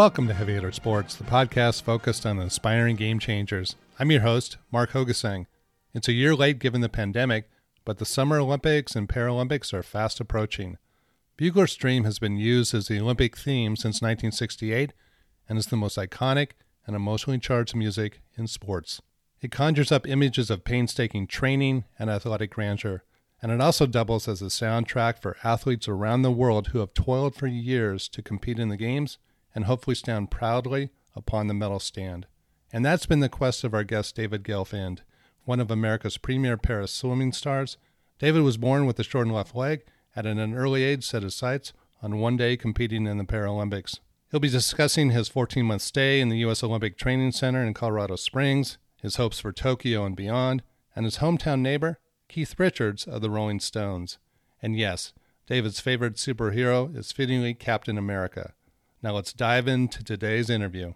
Welcome to Heavy Hitter Sports, the podcast focused on inspiring game changers. I'm your host, Mark Hogesang. It's a year late given the pandemic, but the Summer Olympics and Paralympics are fast approaching. Bugler's Dream has been used as the Olympic theme since 1968 and is the most iconic and emotionally charged music in sports. It conjures up images of painstaking training and athletic grandeur, and it also doubles as a soundtrack for athletes around the world who have toiled for years to compete in the Games and hopefully stand proudly upon the medal stand. And that's been the quest of our guest, David Gelfand, one of America's premier para swimming stars. David was born with a shortened left leg, and at an early age set his sights on one day competing in the Paralympics. He'll be discussing his 14 month stay in the U.S. Olympic Training Center in Colorado Springs, his hopes for Tokyo and beyond, and his hometown neighbor, Keith Richards of the Rolling Stones. And yes, David's favorite superhero is fittingly Captain America. Now let's dive into today's interview.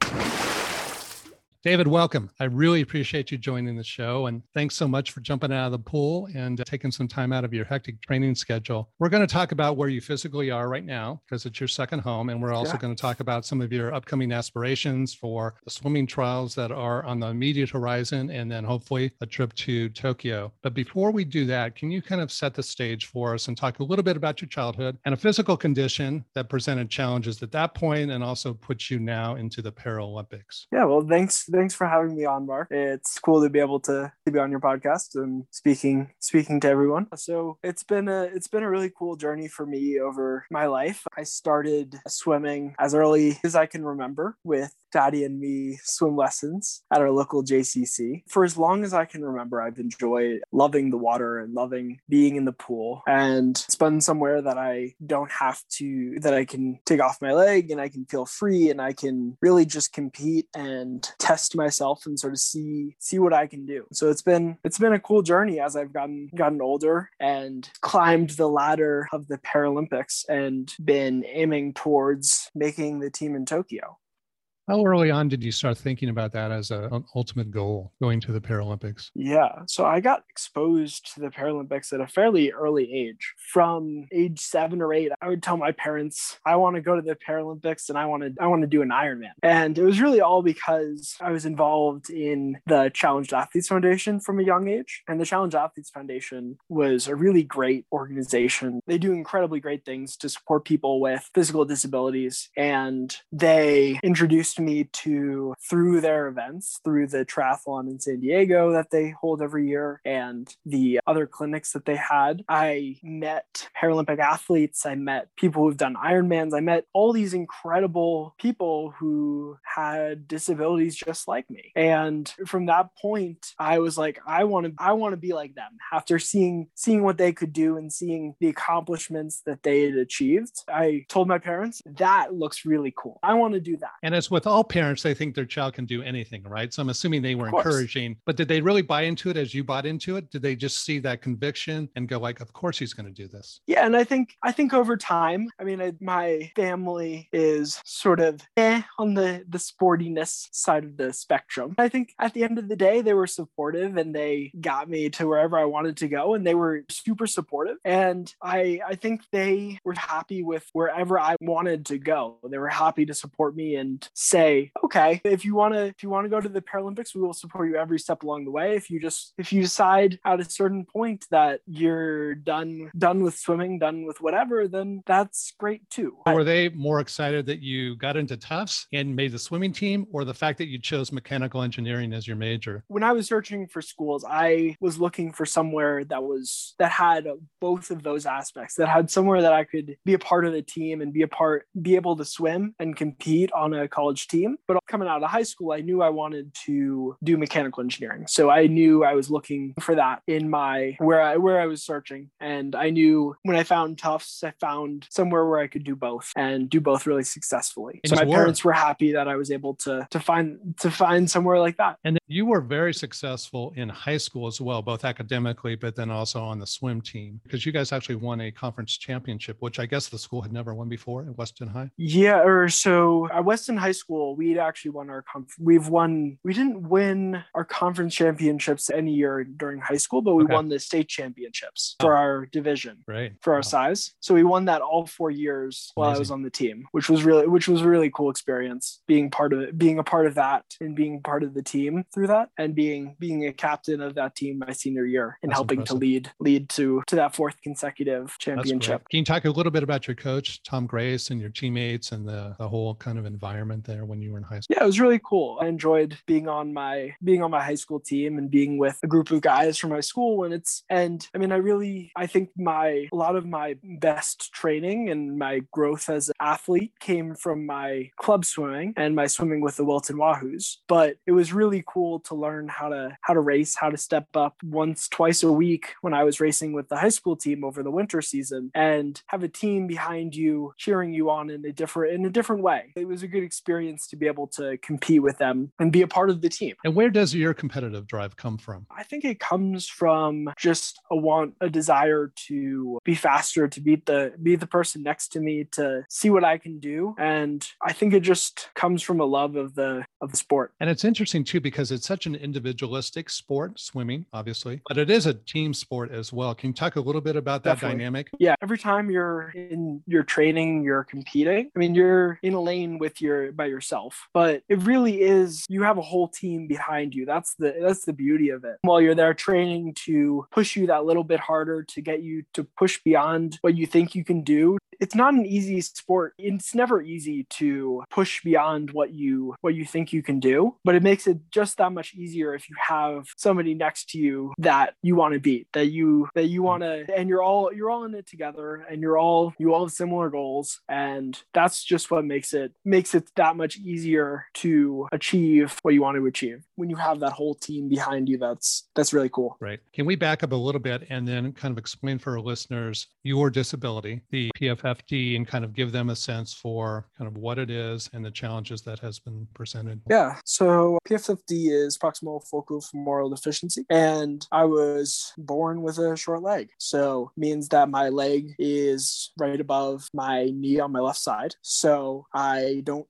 David, welcome. I really appreciate you joining the show. And thanks so much for jumping out of the pool and taking some time out of your hectic training schedule. We're going to talk about where you physically are right now because it's your second home. And we're also yeah. going to talk about some of your upcoming aspirations for the swimming trials that are on the immediate horizon and then hopefully a trip to Tokyo. But before we do that, can you kind of set the stage for us and talk a little bit about your childhood and a physical condition that presented challenges at that point and also puts you now into the Paralympics? Yeah, well, thanks thanks for having me on, Mark. It's cool to be able to, to be on your podcast and speaking speaking to everyone. So it's been a it's been a really cool journey for me over my life. I started swimming as early as I can remember with daddy and me swim lessons at our local JCC. For as long as I can remember, I've enjoyed loving the water and loving being in the pool. And it's been somewhere that I don't have to, that I can take off my leg and I can feel free and I can really just compete and test myself and sort of see see what I can do. So it's been it's been a cool journey as I've gotten gotten older and climbed the ladder of the Paralympics and been aiming towards making the team in Tokyo. How early on did you start thinking about that as a, an ultimate goal going to the Paralympics? Yeah. So I got exposed to the Paralympics at a fairly early age. From age seven or eight, I would tell my parents, I want to go to the Paralympics and I want to I want to do an Ironman. And it was really all because I was involved in the Challenged Athletes Foundation from a young age. And the Challenged Athletes Foundation was a really great organization. They do incredibly great things to support people with physical disabilities. And they introduced introduced me to through their events, through the triathlon in San Diego that they hold every year and the other clinics that they had. I met Paralympic athletes, I met people who've done Ironmans, I met all these incredible people who had disabilities just like me. And from that point, I was like, I want to I want to be like them. After seeing seeing what they could do and seeing the accomplishments that they had achieved, I told my parents, that looks really cool. I want to do that. And it's with with all parents, they think their child can do anything, right? So I'm assuming they were encouraging, but did they really buy into it as you bought into it? Did they just see that conviction and go like, of course he's going to do this? Yeah. And I think, I think over time, I mean, I, my family is sort of eh on the, the sportiness side of the spectrum. I think at the end of the day, they were supportive and they got me to wherever I wanted to go and they were super supportive. And I, I think they were happy with wherever I wanted to go. They were happy to support me and say, okay, if you want to if you want to go to the Paralympics, we will support you every step along the way. If you just if you decide at a certain point that you're done done with swimming, done with whatever, then that's great too. Were they more excited that you got into Tufts and made the swimming team or the fact that you chose mechanical engineering as your major? When I was searching for schools, I was looking for somewhere that was that had both of those aspects, that had somewhere that I could be a part of the team and be a part be able to swim and compete on a college team. But coming out of high school, I knew I wanted to do mechanical engineering. So I knew I was looking for that in my where I where I was searching. And I knew when I found Tufts, I found somewhere where I could do both and do both really successfully. And so my parents were happy that I was able to to find to find somewhere like that. And you were very successful in high school as well, both academically, but then also on the swim team, because you guys actually won a conference championship, which I guess the school had never won before at Weston High. Yeah, or so at Weston High School school, we'd actually won our conf- we've won we didn't win our conference championships any year during high school, but we Okay. won the state championships for our division Right. for our Wow. size. So we won that all four years while I was on the team, which was really which was a really cool experience being part of it, being a part of that and being part of the team through that and being being a captain of that team my senior year and That's helping impressive. to lead lead to to that fourth consecutive championship. Can you talk a little bit about your coach, Tom Grace, and your teammates and the, the whole kind of environment there when you were in high school? yeah, it was really cool. I enjoyed being on my being on my high school team and being with a group of guys from my school. And it's and I mean, I really I think my a lot of my best training and my growth as an athlete came from my club swimming and my swimming with the Wilton Wahoos. But it was really cool to learn how to how to race, how to step up once twice a week when I was racing with the high school team over the winter season and have a team behind you cheering you on in a different in a different way. It was a good experience to be able to compete with them and be a part of the team. And where does your competitive drive come from? I think it comes from just a want, a desire to be faster, to beat the be the person next to me, to see what I can do, and I think it just comes from a love of the of the sport. And it's interesting too because it's such an individualistic sport, swimming, obviously, but it is a team sport as well. Can you talk a little bit about that Definitely. dynamic? Yeah, every time you're in your training, you're competing. I mean, you're in a lane with your by yourself, but it really is you have a whole team behind you. That's the that's the beauty of it. While you're there training to push you that little bit harder to get you to push beyond what you think you can do. It's not an easy sport. It's never easy to push beyond what you what you think you can do, but it makes it just that much easier if you have somebody next to you that you want to beat, that you that you want to and you're all you're all in it together and you're all you all have similar goals and that's just what makes it makes it that much easier to achieve what you want to achieve. When you have that whole team behind you, that's that's really cool. Right. Can we back up a little bit and then kind of explain for our listeners your disability, the PFFD, and kind of give them a sense for kind of what it is and the challenges that has been presented? Yeah. So PFFD is proximal focal femoral deficiency, and I was born with a short leg. So means that my leg is right above my knee on my left side. So I don't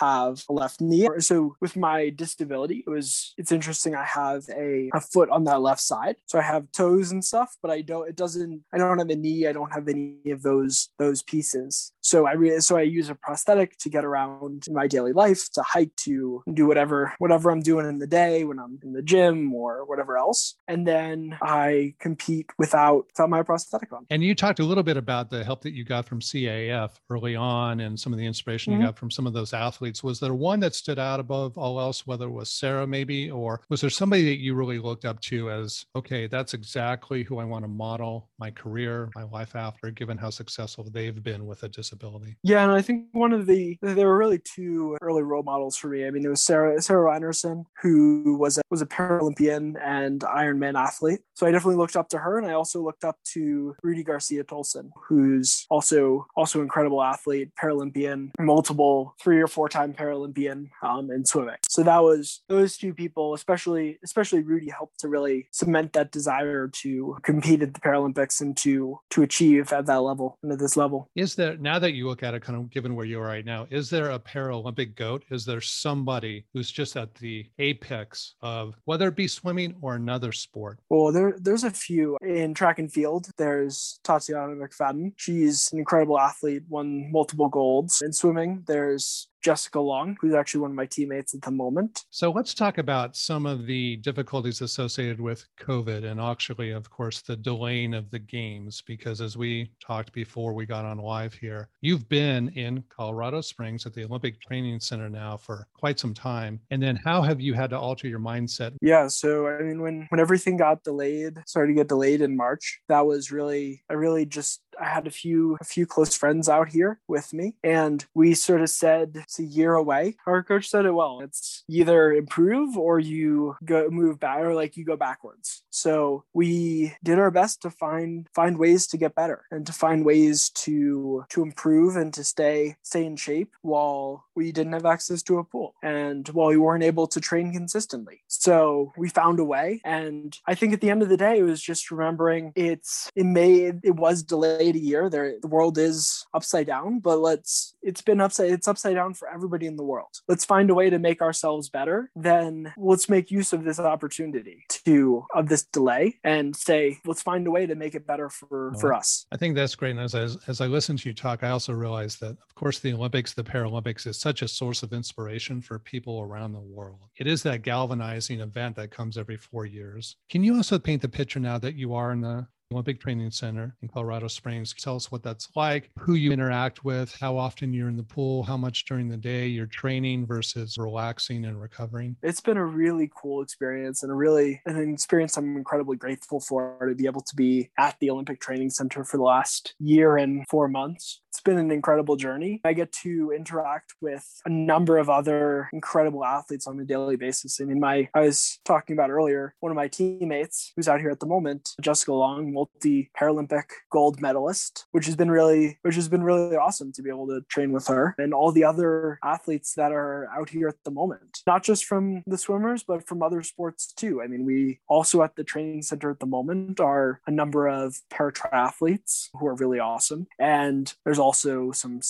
have a left knee. So with my disability, it was it's interesting. I have a, a foot on that left side. So I have toes and stuff, but I don't it doesn't I don't have a knee. I don't have any of those those pieces. So I re- so I use a prosthetic to get around in my daily life, to hike, to do whatever whatever I'm doing in the day when I'm in the gym or whatever else. And then I compete without without my prosthetic on. And you talked a little bit about the help that you got from CAF early on and some of the inspiration Mhm. you got from some of those athletes. Was there one that stood out above all else, whether it was Sarah maybe, or was there somebody that you really looked up to as, okay, that's exactly who I want to model my career, my life after, given how successful they've been with a disability? Yeah, and I think one of the there were really two early role models for me. I mean, it was Sarah Sarah Reinertsen, who was a, was a Paralympian and Ironman athlete. So I definitely looked up to her, and I also looked up to Rudy Garcia Tolson, who's also also incredible athlete, Paralympian, multiple three or four time Paralympian um, in swimming. So that was those two people, especially especially Rudy, helped to really cement that desire to compete at the Paralympics and to to achieve at that level and at this level. Is there, now that you look at it, kind of given where you are right now, is there a Paralympic goat? Is there somebody who's just at the apex of whether it be swimming or another sport? Well, there there's a few in track and field. There's Tatiana McFadden. She's an incredible athlete, won multiple golds in swimming. There's Jessica Long, who's actually one of my teammates at the moment. So let's talk about some of the difficulties associated with COVID and actually, of course, the delaying of the games. Because as we talked before we got on live here, you've been in Colorado Springs at the Olympic Training Center now for quite some time. And then how have you had to alter your mindset? Yeah, so I mean when when everything got delayed, started to get delayed in March, that was really I really just I had a few a few close friends out here with me and we sort of said it's a year away. Our coach said it well. It's either improve or you go move back or like you go backwards. So we did our best to find find ways to get better and to find ways to to improve and to stay stay in shape while we didn't have access to a pool and while we weren't able to train consistently. So we found a way and I think at the end of the day it was just remembering it's it may it was delayed a year. There, the world is upside down, but let's. It's been upside. It's upside down for everybody in the world. Let's find a way to make ourselves better. Then let's make use of this opportunity to of this delay and say, let's find a way to make it better for for us. I think that's great. And as as, as I listen to you talk, I also realize that, of course, the Olympics, the Paralympics, is such a source of inspiration for people around the world. It is that galvanizing event that comes every four years. Can you also paint the picture now that you are in the Olympic Training Center in Colorado Springs. Tell us what that's like, who you interact with, how often you're in the pool, how much during the day you're training versus relaxing and recovering. It's been a really cool experience and a really an experience I'm incredibly grateful for to be able to be at the Olympic Training Center for the last year and four months it's been an incredible journey. I get to interact with a number of other incredible athletes on a daily basis. I mean, my I was talking about earlier, one of my teammates who's out here at the moment, Jessica Long, multi Paralympic gold medalist, which has been really which has been really awesome to be able to train with her and all the other athletes that are out here at the moment. Not just from the swimmers, but from other sports too. I mean, we also at the training center at the moment are a number of para triathletes who are really awesome. And there's also some some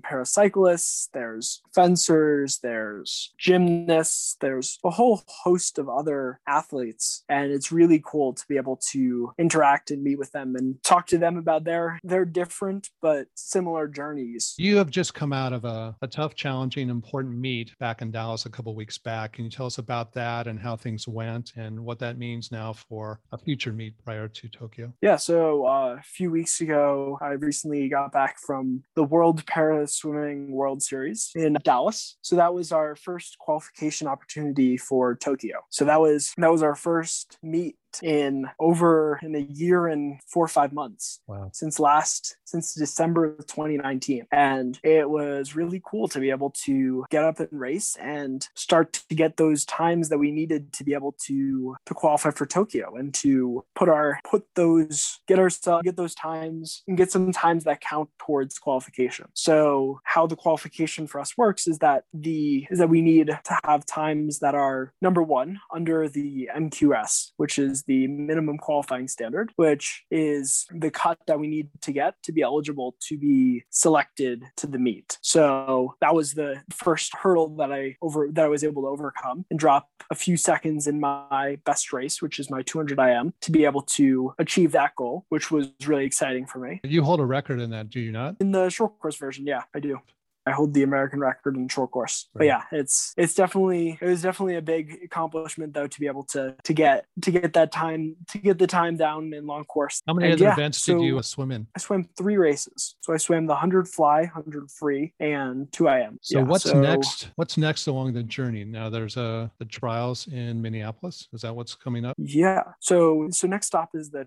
paracyclists, there's fencers, there's gymnasts, there's a whole host of other athletes, and it's really cool to be able to interact and meet with them and talk to them about their their different but similar journeys. You have just come out of a, a tough, challenging, important meet back in Dallas a couple weeks back. Can you tell us about that and how things went and what that means now for a future meet prior to Tokyo? Yeah, so uh, a few weeks ago, I recently got back from the World Para Swimming World Series in Dallas. So that was our first qualification opportunity for Tokyo. So that was that was our first meet in over in a year and four or five months wow. since last since December of 2019 and it was really cool to be able to get up and race and start to get those times that we needed to be able to to qualify for Tokyo and to put our put those get ourselves get those times and get some times that count towards qualification so how the qualification for us works is that the is that we need to have times that are number one under the MQS which is the minimum qualifying standard, which is the cut that we need to get to be eligible to be selected to the meet. So that was the first hurdle that I over that I was able to overcome and drop a few seconds in my best race, which is my 200 IM, to be able to achieve that goal, which was really exciting for me. You hold a record in that, do you not? In the short course version, yeah, I do. I hold the American record in short course. Right. But yeah, it's it's definitely it was definitely a big accomplishment though to be able to to get to get that time to get the time down in long course. How many and other yeah, events so did you swim in? I swam three races. So I swam the 100 fly, 100 free, and 2 IM. So yeah, what's so, next? What's next along the journey? Now there's uh the trials in Minneapolis. Is that what's coming up? Yeah. So so next stop is the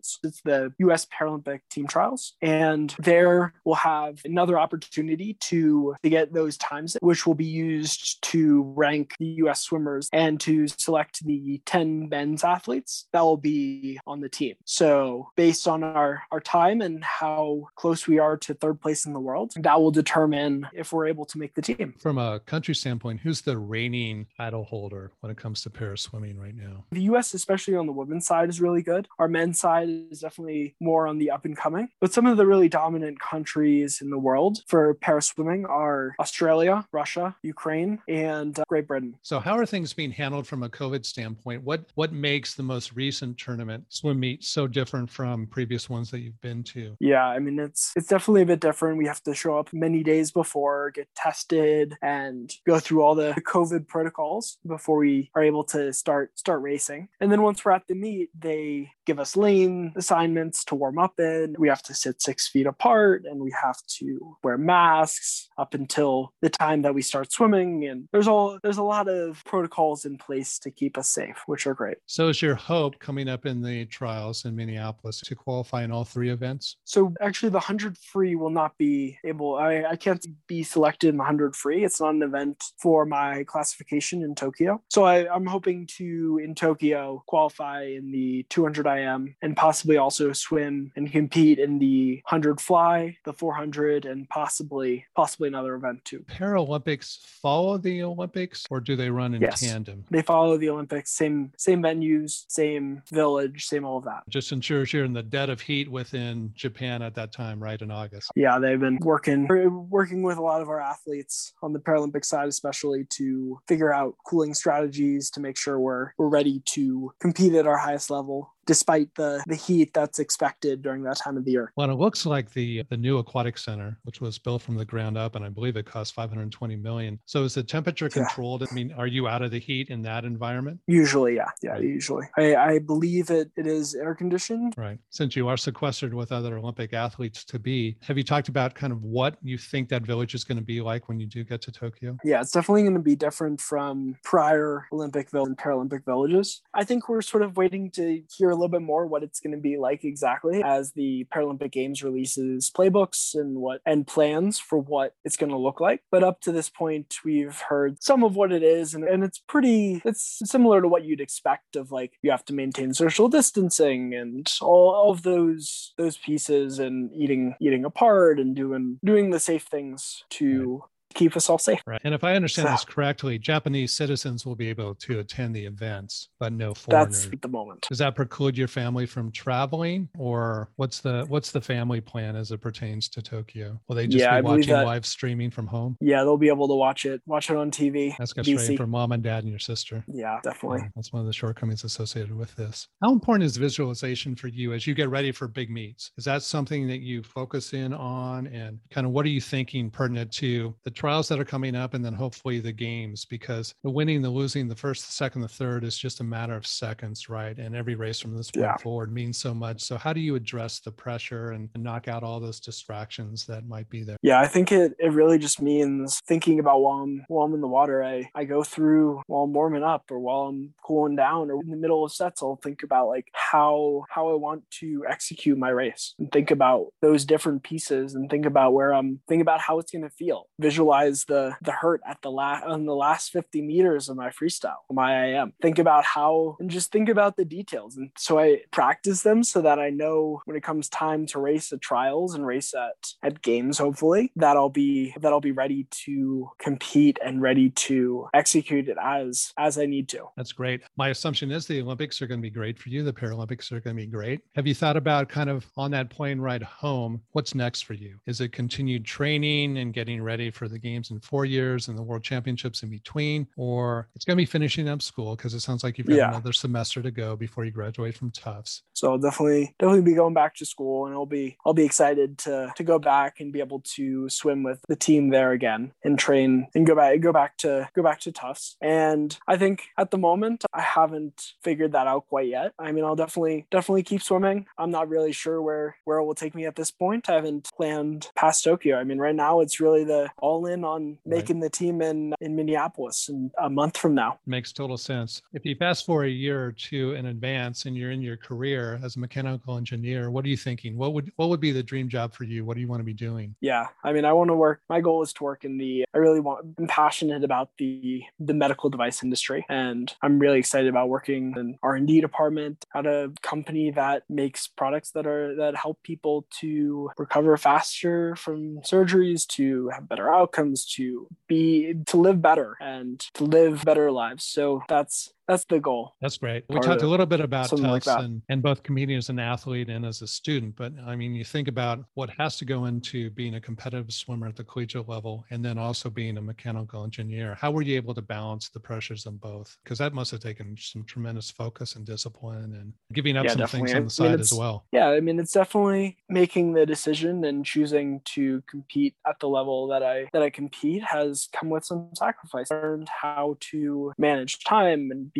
trials. It's the US Paralympic team trials. And there we'll have another opportunity to to get those times, which will be used to rank the US swimmers and to select the 10 men's athletes that will be on the team. So, based on our, our time and how close we are to third place in the world, that will determine if we're able to make the team. From a country standpoint, who's the reigning title holder when it comes to para swimming right now? The US, especially on the women's side, is really good. Our men's side is definitely more on the up and coming. But some of the really dominant countries in the world for para swimming are Australia, Russia, Ukraine, and uh, Great Britain. So, how are things being handled from a COVID standpoint? What what makes the most recent tournament swim meet so different from previous ones that you've been to? Yeah, I mean it's it's definitely a bit different. We have to show up many days before, get tested, and go through all the COVID protocols before we are able to start start racing. And then once we're at the meet, they give us lane assignments to warm up in. We have to sit six feet apart, and we have to wear masks up until the time that we start swimming. And there's all there's a lot of protocols in place to keep us safe, which are great. So, is your hope coming up in the trials in Minneapolis to qualify in all three events? So, actually, the 100 free will not be able. I, I can't be selected in the 100 free. It's not an event for my classification in Tokyo. So, I, I'm hoping to in Tokyo qualify in the 200 IM am, and possibly also swim and compete in the 100 fly, the 400, and possibly possibly another event too. Paralympics follow the Olympics, or do they run in Yes. tandem? They follow the Olympics, same same venues, same village, same all of that. Just ensures you're in the dead of heat within Japan at that time, right in August. Yeah, they've been working uh, working with a lot of our athletes on the Paralympic side, especially to figure out cooling strategies to make sure we're we're ready to compete at our highest level despite the the heat that's expected during that time of the year. Well, it looks like the the new aquatic center, which was built from the ground up, and I believe it cost 520 million. So is the temperature Yeah. controlled? I mean, are you out of the heat in that environment? Usually, yeah, yeah, Right. usually. I, I believe it it is air conditioned. Right. Since you are sequestered with other Olympic athletes to be, have you talked about kind of what you think that village is going to be like when you do get to Tokyo? Yeah, it's definitely going to be different from prior Olympic and Paralympic villages. I think we're sort of waiting to hear a little bit more what it's going to be like exactly as the Paralympic Games releases playbooks and what and plans for what it's going to look like. But up to this point, we've heard some of what it is, and, and it's pretty. It's similar to what you'd expect of like you have to maintain social distancing and all, all of those those pieces and eating eating apart and doing doing the safe things to keep us all safe. Right. And if I understand So- this correctly, Japanese citizens will be able to attend the events, but no foreigners. That's the moment. Does that preclude your family from traveling, or what's the what's the family plan as it pertains to Tokyo? Will they just Yeah, be believe watching that- live streaming from home? Yeah, they'll be able to watch it, watch it on TV. That's good BC. for mom and dad and your sister. Yeah, definitely. Yeah, That's one of the shortcomings associated with this. How important is visualization for you as you get ready for big meets? Is that something that you focus in on? And kind of what are you thinking pertinent to the trials that are coming up and then hopefully the games? Because the winning, the losing, the first, the second, the third is just a matter of seconds, right? And every race from this point Yeah. forward means so much. So, how do you address the pressure and, and knock out all those distractions that might be there? Yeah, I think it, it really just means thinking about while I'm while I'm in the water. I, I go through while I'm warming up or while I'm cooling down or in the middle of sets, I'll think about like how how I want to execute my race and think about those different pieces and think about where I'm think about how it's gonna feel. Visualize the the hurt at the last on the last 50 meters of my freestyle, my IM. Think about how and just think about the details. And so I practice them so that I know when it comes time to race at trials and race at at games, hopefully, that I'll be that I'll be ready to compete and ready to execute it as as I need to. That's great. My assumption is the Olympics are going to be great for you. The Paralympics are going to be great. Have you thought about kind of on that plane ride home, what's next for you? Is it continued training and getting ready for the games in four years and the world championships in between? Or it's going to be finishing up school because it sounds like you've got Yeah. another semester to go before you graduate from Tufts. So I'll definitely definitely be going back to school and I'll be I'll be excited to to go back and be able to swim with the team there again and train and go back go back to go back to Tufts. And I think at the moment I haven't figured that out quite yet. I mean I'll definitely definitely keep swimming. I'm not really sure where where it will take me at this point. I haven't planned past Tokyo. I mean right now it's really the all in on Right. making the team in in Minneapolis in a month from now. Makes total sense. If you fast forward a year or two in advance and you're in your career as a mechanical engineer, what are you thinking? What would what would be the dream job for you? What do you want to be doing? yeah i mean i want to work my goal is to work in the i really want i'm passionate about the the medical device industry and i'm really excited about working in r&d department at a company that makes products that are that help people to recover faster from surgeries to have better outcomes to be to live better and to live better lives. So that's that's the goal That's great. We talked a little bit about something like and, and both competing as an athlete and as a student, but I mean, you think about what has to go into being a competitive swimmer at the collegiate level and then also being a mechanical engineer. How were you able to balance the pressures on both? Because that must have taken some tremendous focus and discipline and giving up Yeah, some things definitely. on I the mean, side as well. yeah i mean it's definitely making the decision and choosing to compete at the level that i that i compete has come with some sacrifice I learned how to manage time and be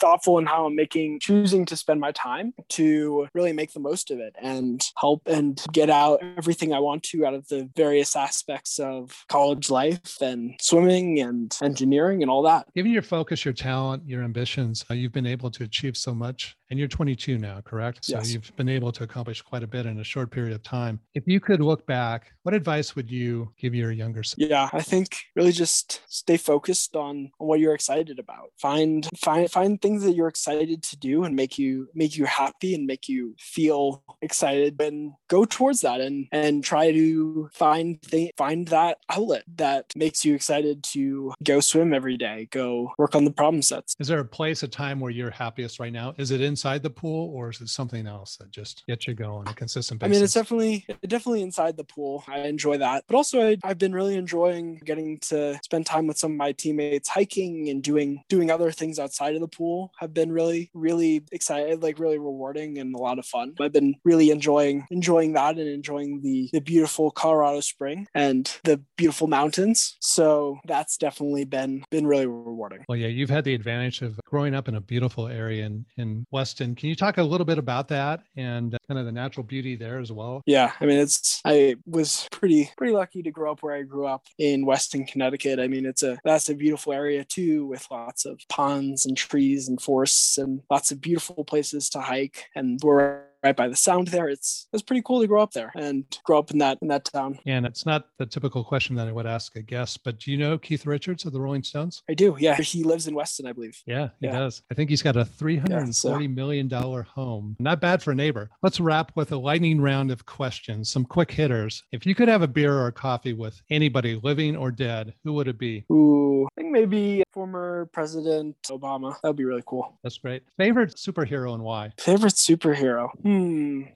thoughtful in how i'm making choosing to spend my time to really make the most of it and help and get out everything i want to out of the various aspects of college life and swimming and engineering and all that. Given your focus, your talent, your ambitions, uh, you've been able to achieve so much and you're 22 now, correct? So Yes. you've been able to accomplish quite a bit in a short period of time. If you could look back, what advice would you give your younger self? Yeah, I think really just stay focused on, on what you're excited about. Find find find things that you're excited to do and make you make you happy and make you feel excited and go towards that and and try to find th- find that outlet that makes you excited to go swim every day, go work on the problem sets. Is there a place, a time where you're happiest right now? Is it inside the pool or is it something else that just gets you going a consistent basis? I mean, it's definitely definitely inside the pool. I enjoy that, but also I, I've been really enjoying getting to spend time with some of my teammates, hiking and doing doing other things outside of the pool. Have been really really excited, like really rewarding and a lot of fun. I've been really enjoying enjoying that and enjoying the the beautiful Colorado spring and the beautiful mountains. So that's definitely been been really rewarding. Well, yeah, you've had the advantage of growing up in a beautiful area in, in Weston. Can you talk a little bit about that and kind of the natural beauty there as well? Yeah, I mean it's I was pretty pretty lucky to grow up where I grew up in Weston, Connecticut. I mean it's a that's a beautiful area too with lots of ponds and trees and forests and lots of beautiful places to hike and we're right by the sound there. It's it's pretty cool to grow up there and grow up in that in that town. And it's not the typical question that I would ask a guest, but do you know Keith Richards of the Rolling Stones? I do. Yeah, he lives in Weston, I believe. Yeah, he Yeah. does. I think he's got a three hundred and so- forty million dollar home. Not bad for a neighbor. Let's wrap with a lightning round of questions, some quick hitters. If you could have a beer or a coffee with anybody, living or dead, who would it be? Ooh, I think maybe former President Obama. That would be really cool. That's great. Favorite superhero and why? Favorite superhero? Hmm.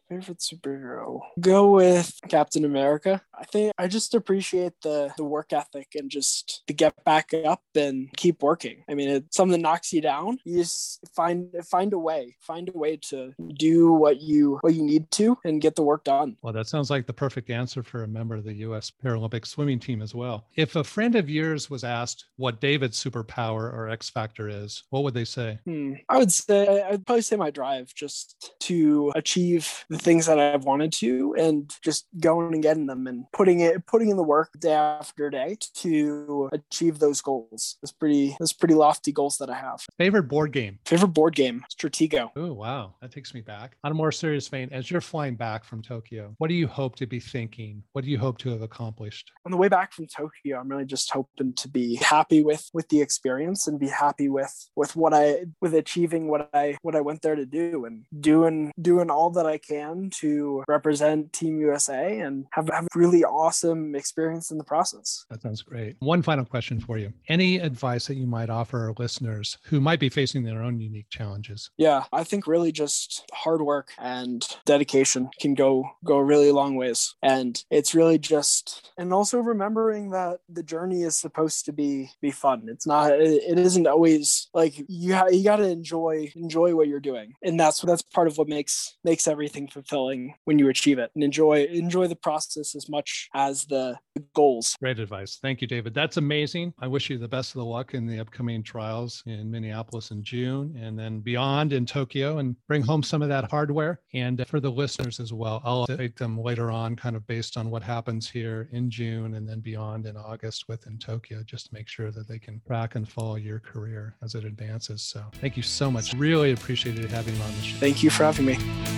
Favorite superhero? Go with Captain America. I think I just appreciate the the work ethic and just to get back up and keep working. I mean, it's something knocks you down. You just find find a way, find a way to do what you what you need to and get the work done. Well, that sounds like the perfect answer for a member of the U.S. Paralympic swimming team as well. If a friend of yours was asked what David's superpower or X factor is, what would they say? Hmm. I would say I'd probably say my drive just to achieve the things that I've wanted to and just going and getting them and putting it putting in the work day after day to achieve those goals. It's pretty it's pretty lofty goals that I have. Favorite board game? Favorite board game, Stratego. Oh, wow. That takes me back. On a more serious vein, as you're flying back from Tokyo, what do you hope to be thinking? What do you hope to have accomplished? On the way back from Tokyo, I'm really just hoping to be happy with with the experience and be happy with with what I with achieving what I what I went there to do and doing doing all that I can to represent Team USA and have, have a really awesome experience in the process. That sounds great. One final question for you. Any advice that you might offer our listeners who might be facing their own unique challenges? Yeah, I think really just hard work and dedication can go go a really long ways. And it's really just and also remembering that the journey is supposed to be be fun. It's not it, it isn't always like you ha- you got to enjoy enjoy what you're doing. And that's that's part of what makes makes everything fulfilling when you achieve it. And enjoy enjoy the process as much as the goals. Great advice. Thank you, David. That's amazing. I wish you the best of the luck in the upcoming trials in Minneapolis in June and then beyond in Tokyo and bring home some of that hardware. And for the listeners as well, I'll update them later on, kind of based on what happens here in June and then beyond in August within Tokyo, just to make sure that they can track and follow your career as it advances. So thank you so much. Really appreciated having you on the show. Thank you for having me.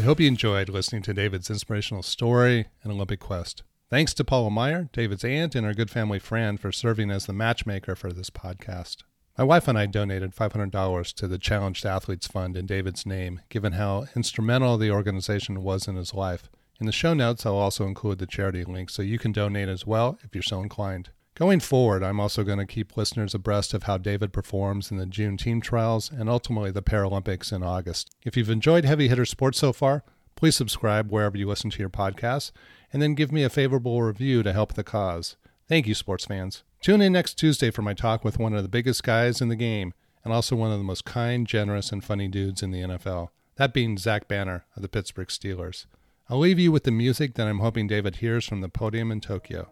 I hope you enjoyed listening to David's inspirational story and Olympic quest. Thanks to Paula Meyer, David's aunt, and our good family friend for serving as the matchmaker for this podcast. My wife and I donated $500 to the Challenged Athletes Fund in David's name, given how instrumental the organization was in his life. In the show notes, I'll also include the charity link so you can donate as well if you're so inclined. Going forward, I'm also going to keep listeners abreast of how David performs in the June team trials and ultimately the Paralympics in August. If you've enjoyed Heavy Hitter Sports so far, please subscribe wherever you listen to your podcasts and then give me a favorable review to help the cause. Thank you, sports fans. Tune in next Tuesday for my talk with one of the biggest guys in the game and also one of the most kind, generous, and funny dudes in the NFL. That being Zach Banner of the Pittsburgh Steelers. I'll leave you with the music that I'm hoping David hears from the podium in Tokyo.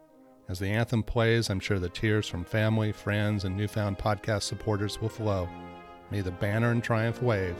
As the anthem plays, I'm sure the tears from family, friends, and newfound podcast supporters will flow. May the banner and triumph wave.